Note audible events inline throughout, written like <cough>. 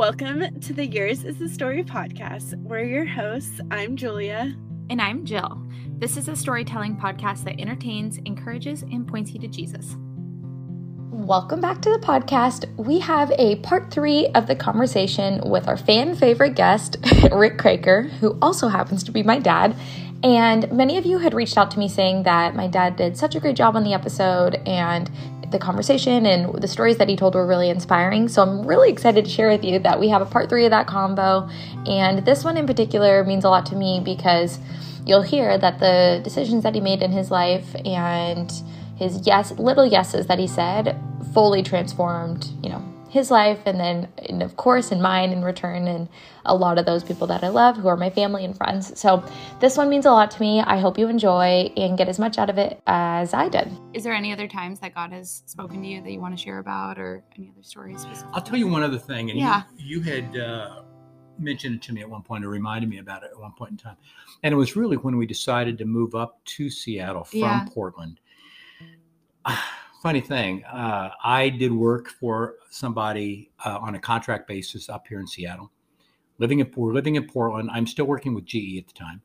Welcome to the Yours is the Story podcast. We're your hosts. I'm Julia. And I'm Jill. This is a storytelling podcast that entertains, encourages, and points you to Jesus. Welcome back to the podcast. We have a part three of the conversation with our fan favorite guest, <laughs> Rick Kraker, who also happens to be my dad. And many of you had reached out to me saying that my dad did such a great job on the episode and the conversation and the stories that he told were really inspiring. So I'm really excited to share with you that we have a part three of that combo. And this one in particular means a lot to me because you'll hear that the decisions that he made in his life and his yes little yeses that he said fully transformed, you know, his life and then and of course in mine in return and a lot of those people that I love who are my family and friends. So this one means a lot to me. I hope you enjoy and get as much out of it as I did. Is there any other times that God has spoken to you that you want to share about or any other stories? I'll tell you one other thing. And Yeah. you, you had uh, mentioned it to me at one point or reminded me about it at one point in time. And it was really when we decided to move up to Seattle from Yeah. Portland. Funny thing, uh, I did work for somebody uh, on a contract basis up here in Seattle. Living in we're living in Portland. I'm still working with GE at the time,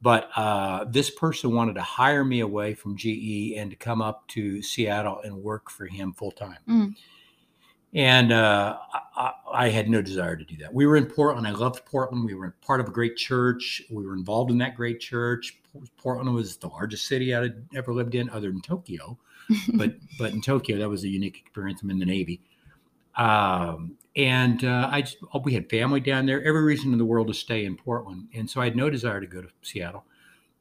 but uh, this person wanted to hire me away from GE and to come up to Seattle and work for him full time. Mm. And uh, I, I I had no desire to do that. We were in Portland. I loved Portland. We were part of a great church. We were involved in that great church. Portland was the largest city I had ever lived in, other than Tokyo. <laughs> But but in Tokyo, that was a unique experience. I'm in the Navy, um, and uh, I just, we had family down there. Every reason in the world to stay in Portland, and so I had no desire to go to Seattle.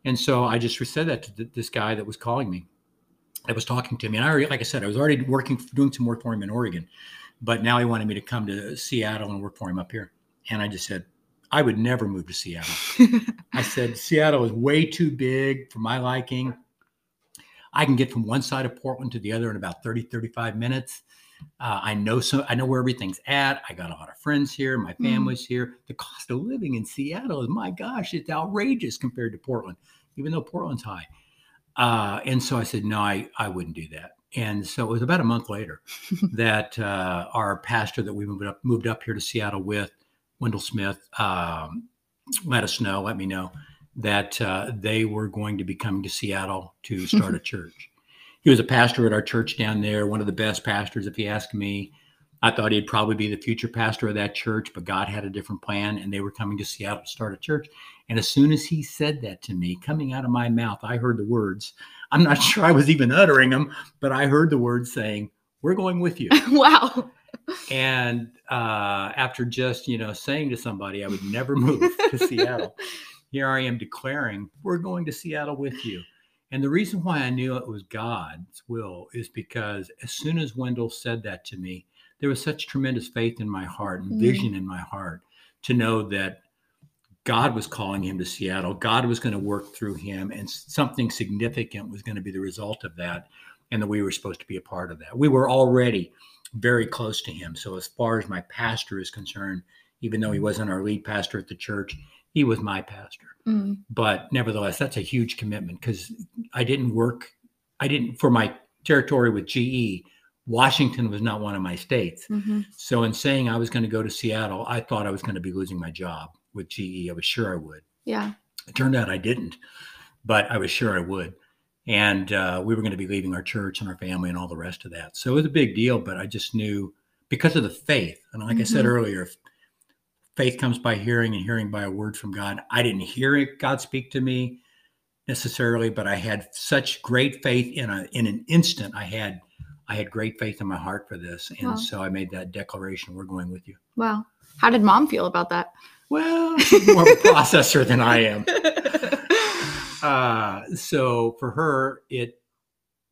And so I just said that to th- this guy that was calling me, that was talking to me. And I already, like I said, I was already working, doing some work for him in Oregon, but now he wanted me to come to Seattle and work for him up here. And I just said, I would never move to Seattle. <laughs> I said, Seattle is way too big for my liking. I can get from one side of Portland to the other in about 30, 35 minutes. Uh, I know so I know where everything's at. I got a lot of friends here. My Mm. family's here. The cost of living in Seattle is my gosh, it's outrageous compared to Portland, even though Portland's high. Uh, and so I said, no, I, I wouldn't do that. And so it was about a month later <laughs> that uh, our pastor that we moved up moved up here to Seattle with, Wendell Smith, um, let us know, let me know that uh, they were going to be coming to Seattle to <laughs> start a church. He was a pastor at our church down there, one of the best pastors, if you ask me. I thought he'd probably be the future pastor of that church, but God had a different plan, and they were coming to Seattle to start a church. And as soon as he said that to me, coming out of my mouth, I heard the words. I'm not <laughs> sure I was even uttering them, but I heard the words saying, We're going with you. <laughs> wow. And uh, after just, you know, saying to somebody I would never move to Seattle, here I am declaring, we're going to Seattle with you. And the reason why I knew it was God's will is because as soon as Wendell said that to me, there was such tremendous faith in my heart and Mm. vision in my heart to know that God was calling him to Seattle. God was going to work through him, and something significant was going to be the result of that, and that we were supposed to be a part of that. We were already very close to him. So, as far as my pastor is concerned, even though he wasn't our lead pastor at the church, he was my pastor. Mm. But nevertheless, that's a huge commitment because I didn't work, I didn't, for my territory with GE, Washington was not one of my states. Mhm. So, in saying I was going to go to Seattle, I thought I was going to be losing my job with GE. I was sure I would. Yeah. It turned out I didn't, but I was sure I would. And uh, we were going to be leaving our church and our family and all the rest of that. So it was a big deal, but I just knew because of the faith. And like I said Mhm. earlier, if faith comes by hearing and hearing by a word from God. I didn't hear it, God speak to me necessarily, but I had such great faith in a in an instant. I had I had great faith in my heart for this. And Wow. so I made that declaration, we're going with you. Wow. How did mom feel about that? Well, she's more of a <laughs> processor than I am. <laughs> Uh, so for her, it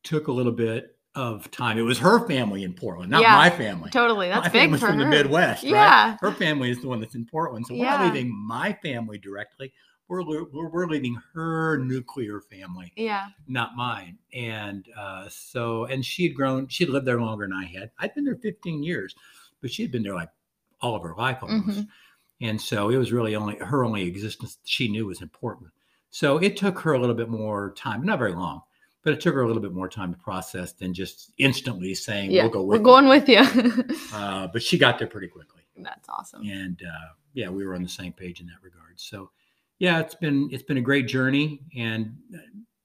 took a little bit of time. It was her family in Portland, not Yeah, my family. totally. That's my big family's from her. the Midwest, Yeah. right? Her family is the one that's in Portland. So we're not leaving my family directly. We're, we're, we're leaving her nuclear family, Yeah. not mine. And uh, so, and she had grown, she had lived there longer than I had. I'd been there 15 years, but she had been there like all of her life almost. Mhm. And so it was really only her only existence she knew was in Portland. So it took her a little bit more time, not very long, but it took her a little bit more time to process than just instantly saying, Yeah. we'll go We're with you." going with you. <laughs> Uh, but she got there pretty quickly. That's awesome. and uh, yeah, we were on the same page in that regard. So yeah, it's been it's been a great journey, and uh,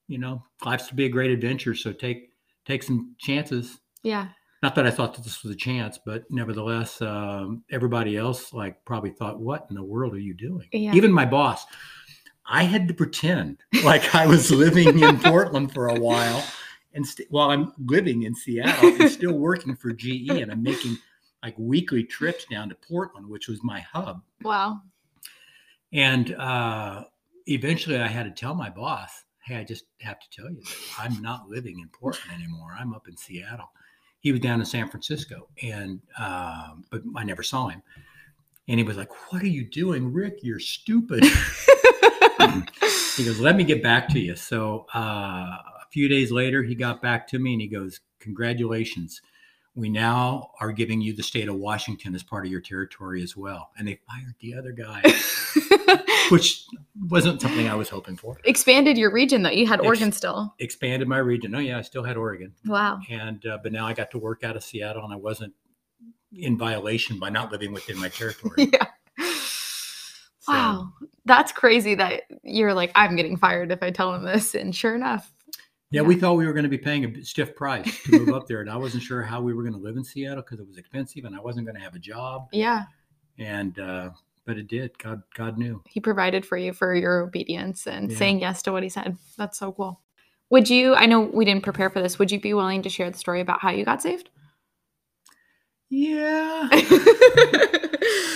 you know, life's to be a great adventure. So take take some chances. Yeah. Not that I thought that this was a chance, but nevertheless, um, everybody else like probably thought, "What in the world are you doing?" Yeah. Even my boss, I had to pretend like I was living in <laughs> Portland for a while, and st- while I'm living in Seattle and still working for GE, and I'm making like weekly trips down to Portland, which was my hub. Wow. And uh, eventually, I had to tell my boss, "Hey, I just have to tell you that I'm not living in Portland anymore. I'm up in Seattle." He was down in San Francisco, and um, but I never saw him. And he was like, "What are you doing, Rick? You're stupid." <laughs> he goes, "Let me get back to you." So uh, a few days later, he got back to me, and he goes, "Congratulations." We now are giving you the state of Washington as part of your territory as well. And they fired the other guy <laughs> which wasn't something I was hoping for. Expanded your region though. You had Ex- Oregon still. Expanded my region. Oh yeah, I still had Oregon, Wow. and uh, but now I got to work out of Seattle, and I wasn't in violation by not living within my territory. <laughs> yeah. That's crazy that you're like, I'm getting fired if I tell him this. And sure enough. Yeah, we thought we were going to be paying a stiff price to move up there, and I wasn't sure how we were going to live in Seattle because it was expensive, and I wasn't going to have a job. Yeah. And uh, but it did. God, God knew. He provided for you for your obedience and Yeah. saying yes to what he said. That's so cool. Would you, I know we didn't prepare for this, would you be willing to share the story about how you got saved? Yeah, <laughs>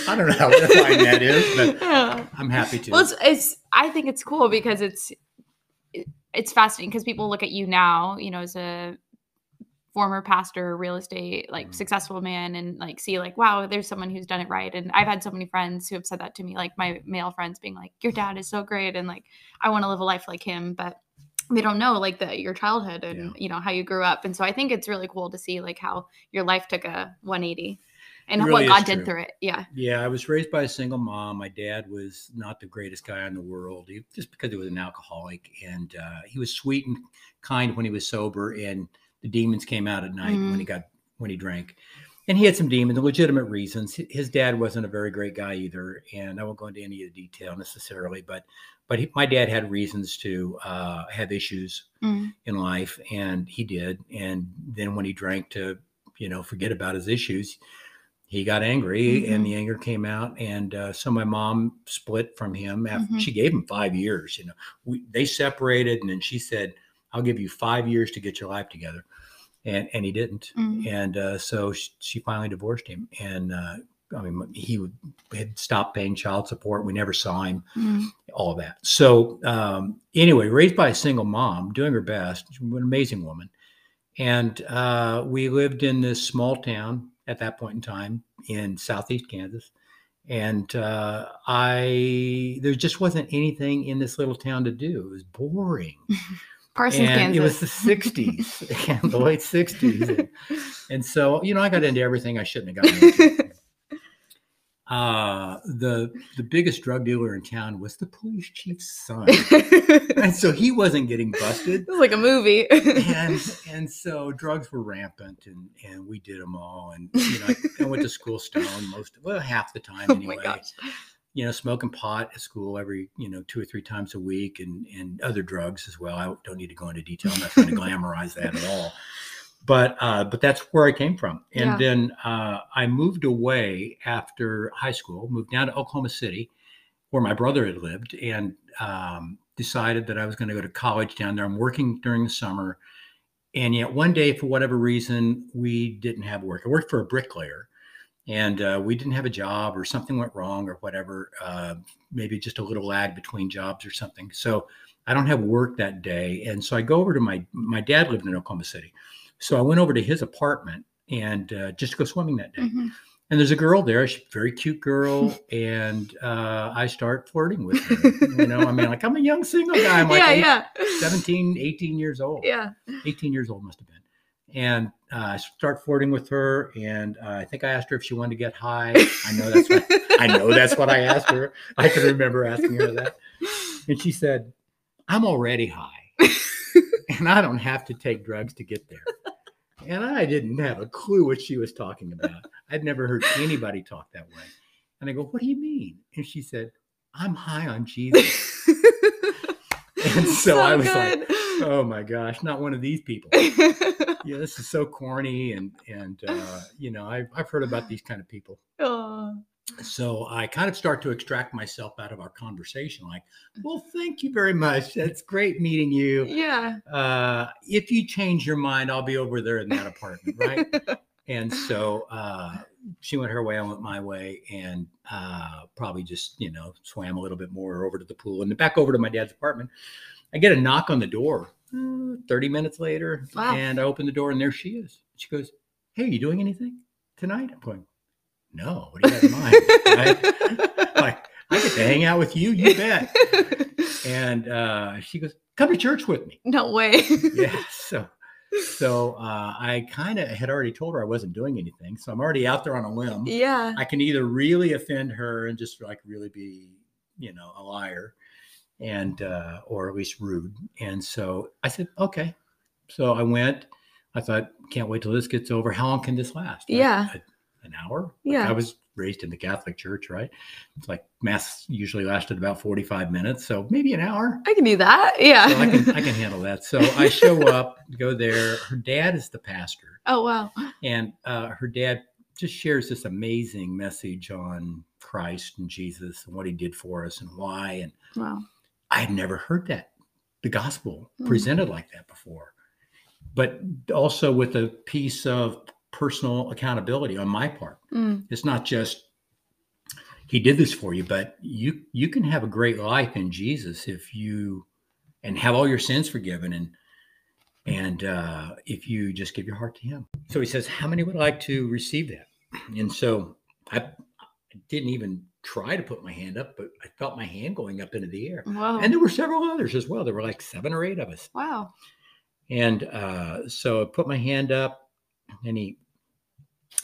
I don't know how edifying that is, but <laughs> Yeah. I'm happy to. Well, it's, it's I think it's cool because it's it- it's fascinating because people look at you now, you know, as a former pastor, real estate, like Mhm. successful man, and like see like, wow, there's someone who's done it right. And I've had so many friends who have said that to me, like my male friends being like, your dad is so great, and like I want to live a life like him, but they don't know like the your childhood and Yeah. you know how you grew up. And so I think it's really cool to see like how your life took a 180 and It what God did through it. Yeah. Yeah, I was raised by a single mom. My dad was not the greatest guy in the world, he, just because he was an alcoholic, and uh, he was sweet and kind when he was sober, and the demons came out at night when he got when he drank. And he had some demons, legitimate reasons. His dad wasn't a very great guy either, and I won't go into any of the detail necessarily, but but he, my dad had reasons to uh, have issues Mm. in life, and he did. And then when he drank to, you know, forget about his issues, he got angry, and the anger came out. And uh, so my mom split from him. After Mhm. she gave him five years, you know, we they separated, and then she said, "I'll give you five years to get your life together," and and he didn't. Mm. And uh, so she, she finally divorced him, and. Uh, I mean, he would, had stopped paying child support. We never saw him Mm. all that. So um, anyway, raised by a single mom, doing her best, an amazing woman, and uh, we lived in this small town at that point in time in southeast Kansas. And uh, I there just wasn't anything in this little town to do. It was boring. <laughs> Parsons, and Kansas. it was the '60s, <laughs> <laughs> the late '60s, and, and so you know I got into everything I shouldn't have gotten into. Uh, the the biggest drug dealer in town was the police chief's son, <laughs> and so he wasn't getting busted. <laughs> It was like a movie. And and so drugs were rampant, and and we did them all. And you know, I, I went to school stoned most, well, half the time <laughs> oh anyway. my gosh. You know, smoking pot at school every you know two or three times a week, and and other drugs as well. I don't need to go into detail. I'm not trying to glamorize that at all. But uh, but that's where I came from. And Yeah. then uh, I moved away after high school, moved down to Oklahoma City, where my brother had lived, and um, decided that I was going to go to college down there. I'm working during the summer. And yet one day, for whatever reason, we didn't have work. I worked for a bricklayer and uh, we didn't have a job or something went wrong or whatever. Uh, maybe just a little lag between jobs or something. So I don't have work that day. And so I go over to my, my dad lived in Oklahoma City. So I went over to his apartment and uh, just to go swimming that day. Mhm. And there's a girl there, she's a very cute girl, <laughs> and uh, I start flirting with her. <laughs> you know, I mean, like I'm a young single guy. I'm like yeah, eight- yeah. 17, 18 years old. Yeah. 18 years old must have been. And uh, I start flirting with her, and uh, I think I asked her if she wanted to get high. I know that's what I know that's what I asked her. I can remember asking her that, and she said, "I'm already high, <laughs> and I don't have to take drugs to get there." And I didn't have a clue what she was talking about. I'd never heard anybody talk that way. And I go, What do you mean? And she said, I'm high on Jesus. <laughs> and so, I was like, Oh my gosh, not one of these people. <laughs> yeah, this is so corny. And, and, uh, you know, I've, I've heard about these kind of people. oh, So I kind of start to extract myself out of our conversation like, well, thank you very much. That's great meeting you. yeah. Uh, if you change your mind, I'll be over there in that apartment, right? <laughs> and so uh, she went her way, I went my way, and uh, probably just, you know, swam a little bit more over to the pool and back over to my dad's apartment. I get a knock on the door uh, 30 minutes later, Wow. and I open the door, and there she is. She goes, Hey, you doing anything tonight? I'm going, No, what do you have in mind? Right? like, I get to hang out with you, you bet. And uh, she goes, Come to church with me. no way. Yeah. So, so uh, I kind of had already told her I wasn't doing anything. So I'm already out there on a limb. yeah. I can either really offend her and just like really be, you know, a liar and, uh, or at least rude. And so I said, okay. So I went. I thought, can't wait till this gets over. How long can this last? Yeah. a- an hour? Like, Yeah. I was raised in the Catholic Church, right? It's like mass usually lasted about 45 minutes. So maybe an hour. I can do that. Yeah. So I can, I can <laughs> handle that. So I show up, go there. Her dad is the pastor, oh wow. and uh, her dad just shares this amazing message on Christ and Jesus and what he did for us and why. And Wow. I had never heard that, the gospel Hmm. presented like that before, but also with a piece of personal accountability on my part. Mm. It's not just he did this for you, but you you can have a great life in Jesus if you and have all your sins forgiven and and uh, if you just give your heart to Him. So He says, "How many would like to receive that?" And so I, I didn't even try to put my hand up, but I felt my hand going up into the air. Wow. And there were several others as well. There were like seven or eight of us. wow. And uh, so I put my hand up, and he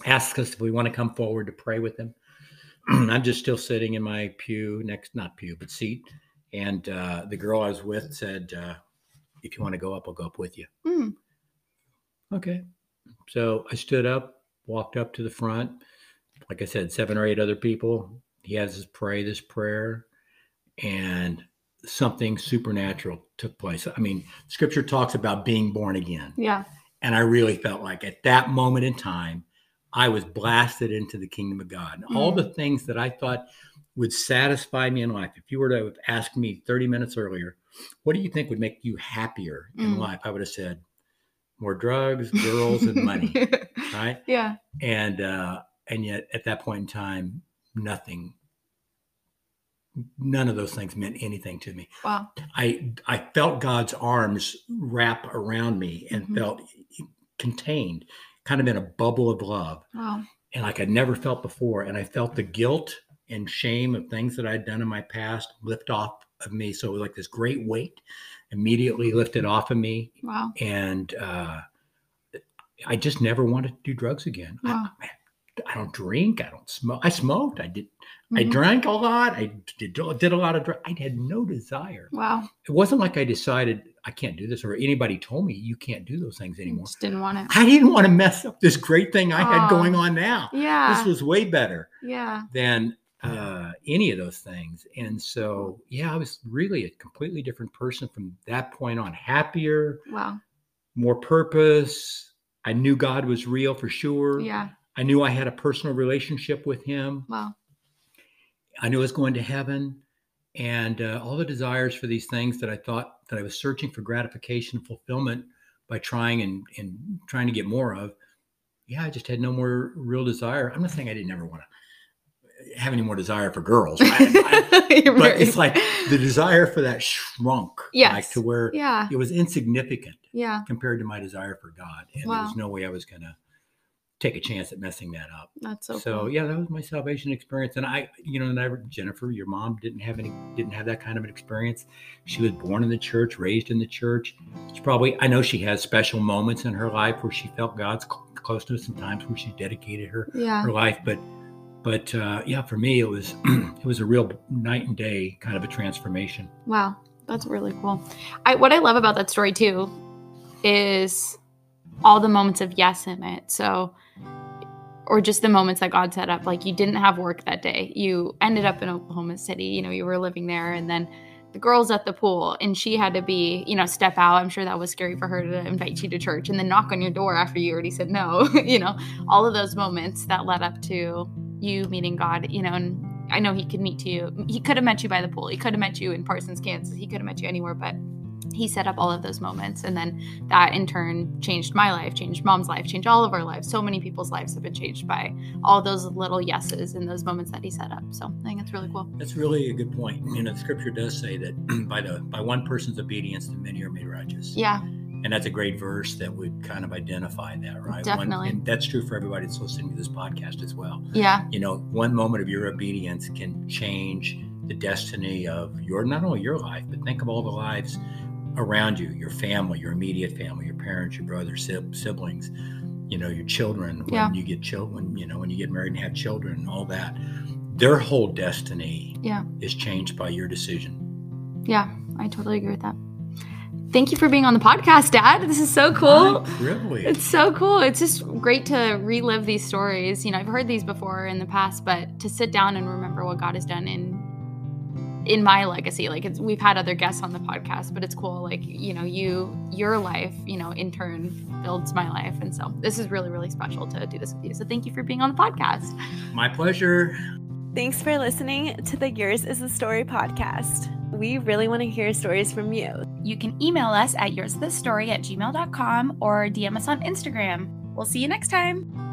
asks us if we want to come forward to pray with him. <clears throat> I'm just still sitting in my pew next, not pew, but seat. And uh, the girl I was with said, uh, "If you want to go up, I'll go up with you." Mm. Okay. So I stood up, walked up to the front. Like I said, seven or eight other people. He has us pray this prayer, and something supernatural took place. I mean, scripture talks about being born again. Yeah. And I really felt like at that moment in time, I was blasted into the kingdom of God. And all the things that I thought would satisfy me in life, if you were to have asked me 30 minutes earlier, what do you think would make you happier in Mm. life? I would have said, more drugs, girls, and money, <laughs> right? yeah. And uh, and yet at that point in time, nothing, none of those things meant anything to me. Wow. I I felt God's arms wrap around me and Mhm. felt contained, kind of in a bubble of love, Wow. and like I'd never felt before. And I felt the guilt and shame of things that I'd done in my past lift off of me. So it was like this great weight immediately lifted off of me, Wow. and uh, I just never wanted to do drugs again. Wow. I, I don't drink. I don't smoke. I smoked. I did. I Mhm. drank a lot. I did, did a lot of drugs. I had no desire Wow. it wasn't like I decided I can't do this or anybody told me you can't do those things anymore. Just didn't want it. I didn't want to mess up this great thing I had going on now. Yeah. This was way better yeah. than uh, any of those things. And so, yeah, I was really a completely different person from that point on. Happier, Wow. more purpose. I knew God was real for sure. Yeah. I knew I had a personal relationship with Him. Wow. I knew I was going to heaven, and uh, all the desires for these things that I thought that I was searching for gratification and fulfillment by trying and, and trying to get more of. Yeah, I just had no more real desire. I'm not saying I didn't ever want to have any more desire for girls, <laughs> right? I- but very- it's like the desire for that shrunk, like to where Yeah. it was insignificant Yeah. compared to my desire for God, and there was no way I was going to take a chance at messing that up. That's so, So, cool. yeah, that was my salvation experience. And I, you know, never Jennifer, your mom didn't have any, didn't have that kind of an experience. She was born in the church, raised in the church. She probably, I know she has special moments in her life where she felt God's cl- closeness, and times where she dedicated her Yeah. her life. But, but uh, yeah, for me, it was, <clears throat> it was a real night and day kind of a transformation. Wow, that's really cool. I what I love about that story too is all the moments of yes in it. So or just the moments that God set up. Like you didn't have work that day. You ended up in Oklahoma City, you know, you were living there and then the girl's at the pool and she had to be, you know, step out. I'm sure that was scary for her to invite you to church and then knock on your door after you already said no. <laughs> you know, all of those moments that led up to you meeting God, you know, and I know he could meet you. He could have met you by the pool. He could have met you in Parsons, Kansas. He could have met you anywhere, but he set up all of those moments. And then that in turn changed my life changed mom's life changed all of our lives. So many people's lives have been changed by all those little yeses in those moments that he set up. So i think it's really cool. That's really a good point. You know the scripture does say that <clears throat> by the by one person's obedience the many are made righteous. Yeah. And that's a great verse that would kind of identify that right? Definitely. one, and that's true for everybody that's listening to this podcast as well. Yeah. You know one moment of your obedience can change the destiny of your not only your life but think of all the lives around you, your family, your immediate family, your parents, your brothers, siblings, you know, your children, when yeah. you get children, you know, when you get married and have children and all that, their whole destiny yeah. is changed by your decision. Yeah, I totally agree with that. Thank you for being on the podcast, Dad. This is so cool. Really? It's so cool. It's just great to relive these stories. You know, I've heard these before in the past, but to sit down and remember what God has done in in my legacy like it's we've had other guests on the podcast but it's cool like you know you your life you know in turn builds my life. And so this is really really special to do this with you. So thank you for being on the podcast. My pleasure. Thanks for listening to the yours is the story podcast. We really want to hear stories from you. You can email us at yours the story at gmail.com or dm us on instagram. We'll see you next time